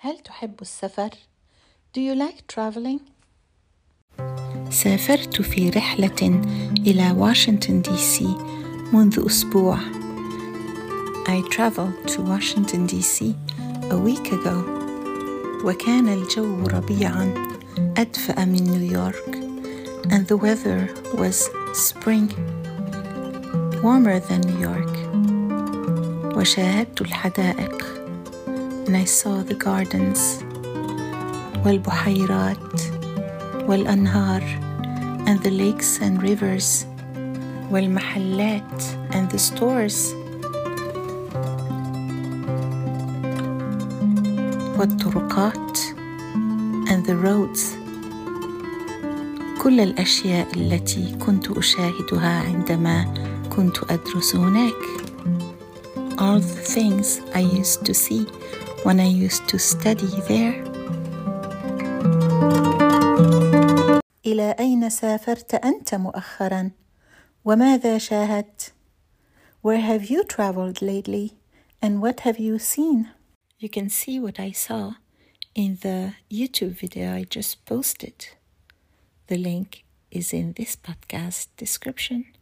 هل تحب السفر؟ Do you like traveling? سافرت في رحلة إلى واشنطن دي سي منذ أسبوع. I traveled to Washington DC a week ago. وكان الجو ربيعا أدفأ من نيويورك and the weather was spring warmer than New York. وشاهدت الحدائق and I saw the gardens والبحيرات والأنهار and the lakes and rivers والمحلات and the stores والطرقات and the roads كل الأشياء التي كنت أشاهدها عندما كنت أدرس هناك all the things I used to see when I used to study there إلى أين سافرت أنت مؤخرا؟ وماذا شاهدت؟ Where have you traveled lately? And what have you seen? You can see what I saw in the YouTube video I just posted. The link is in this podcast description.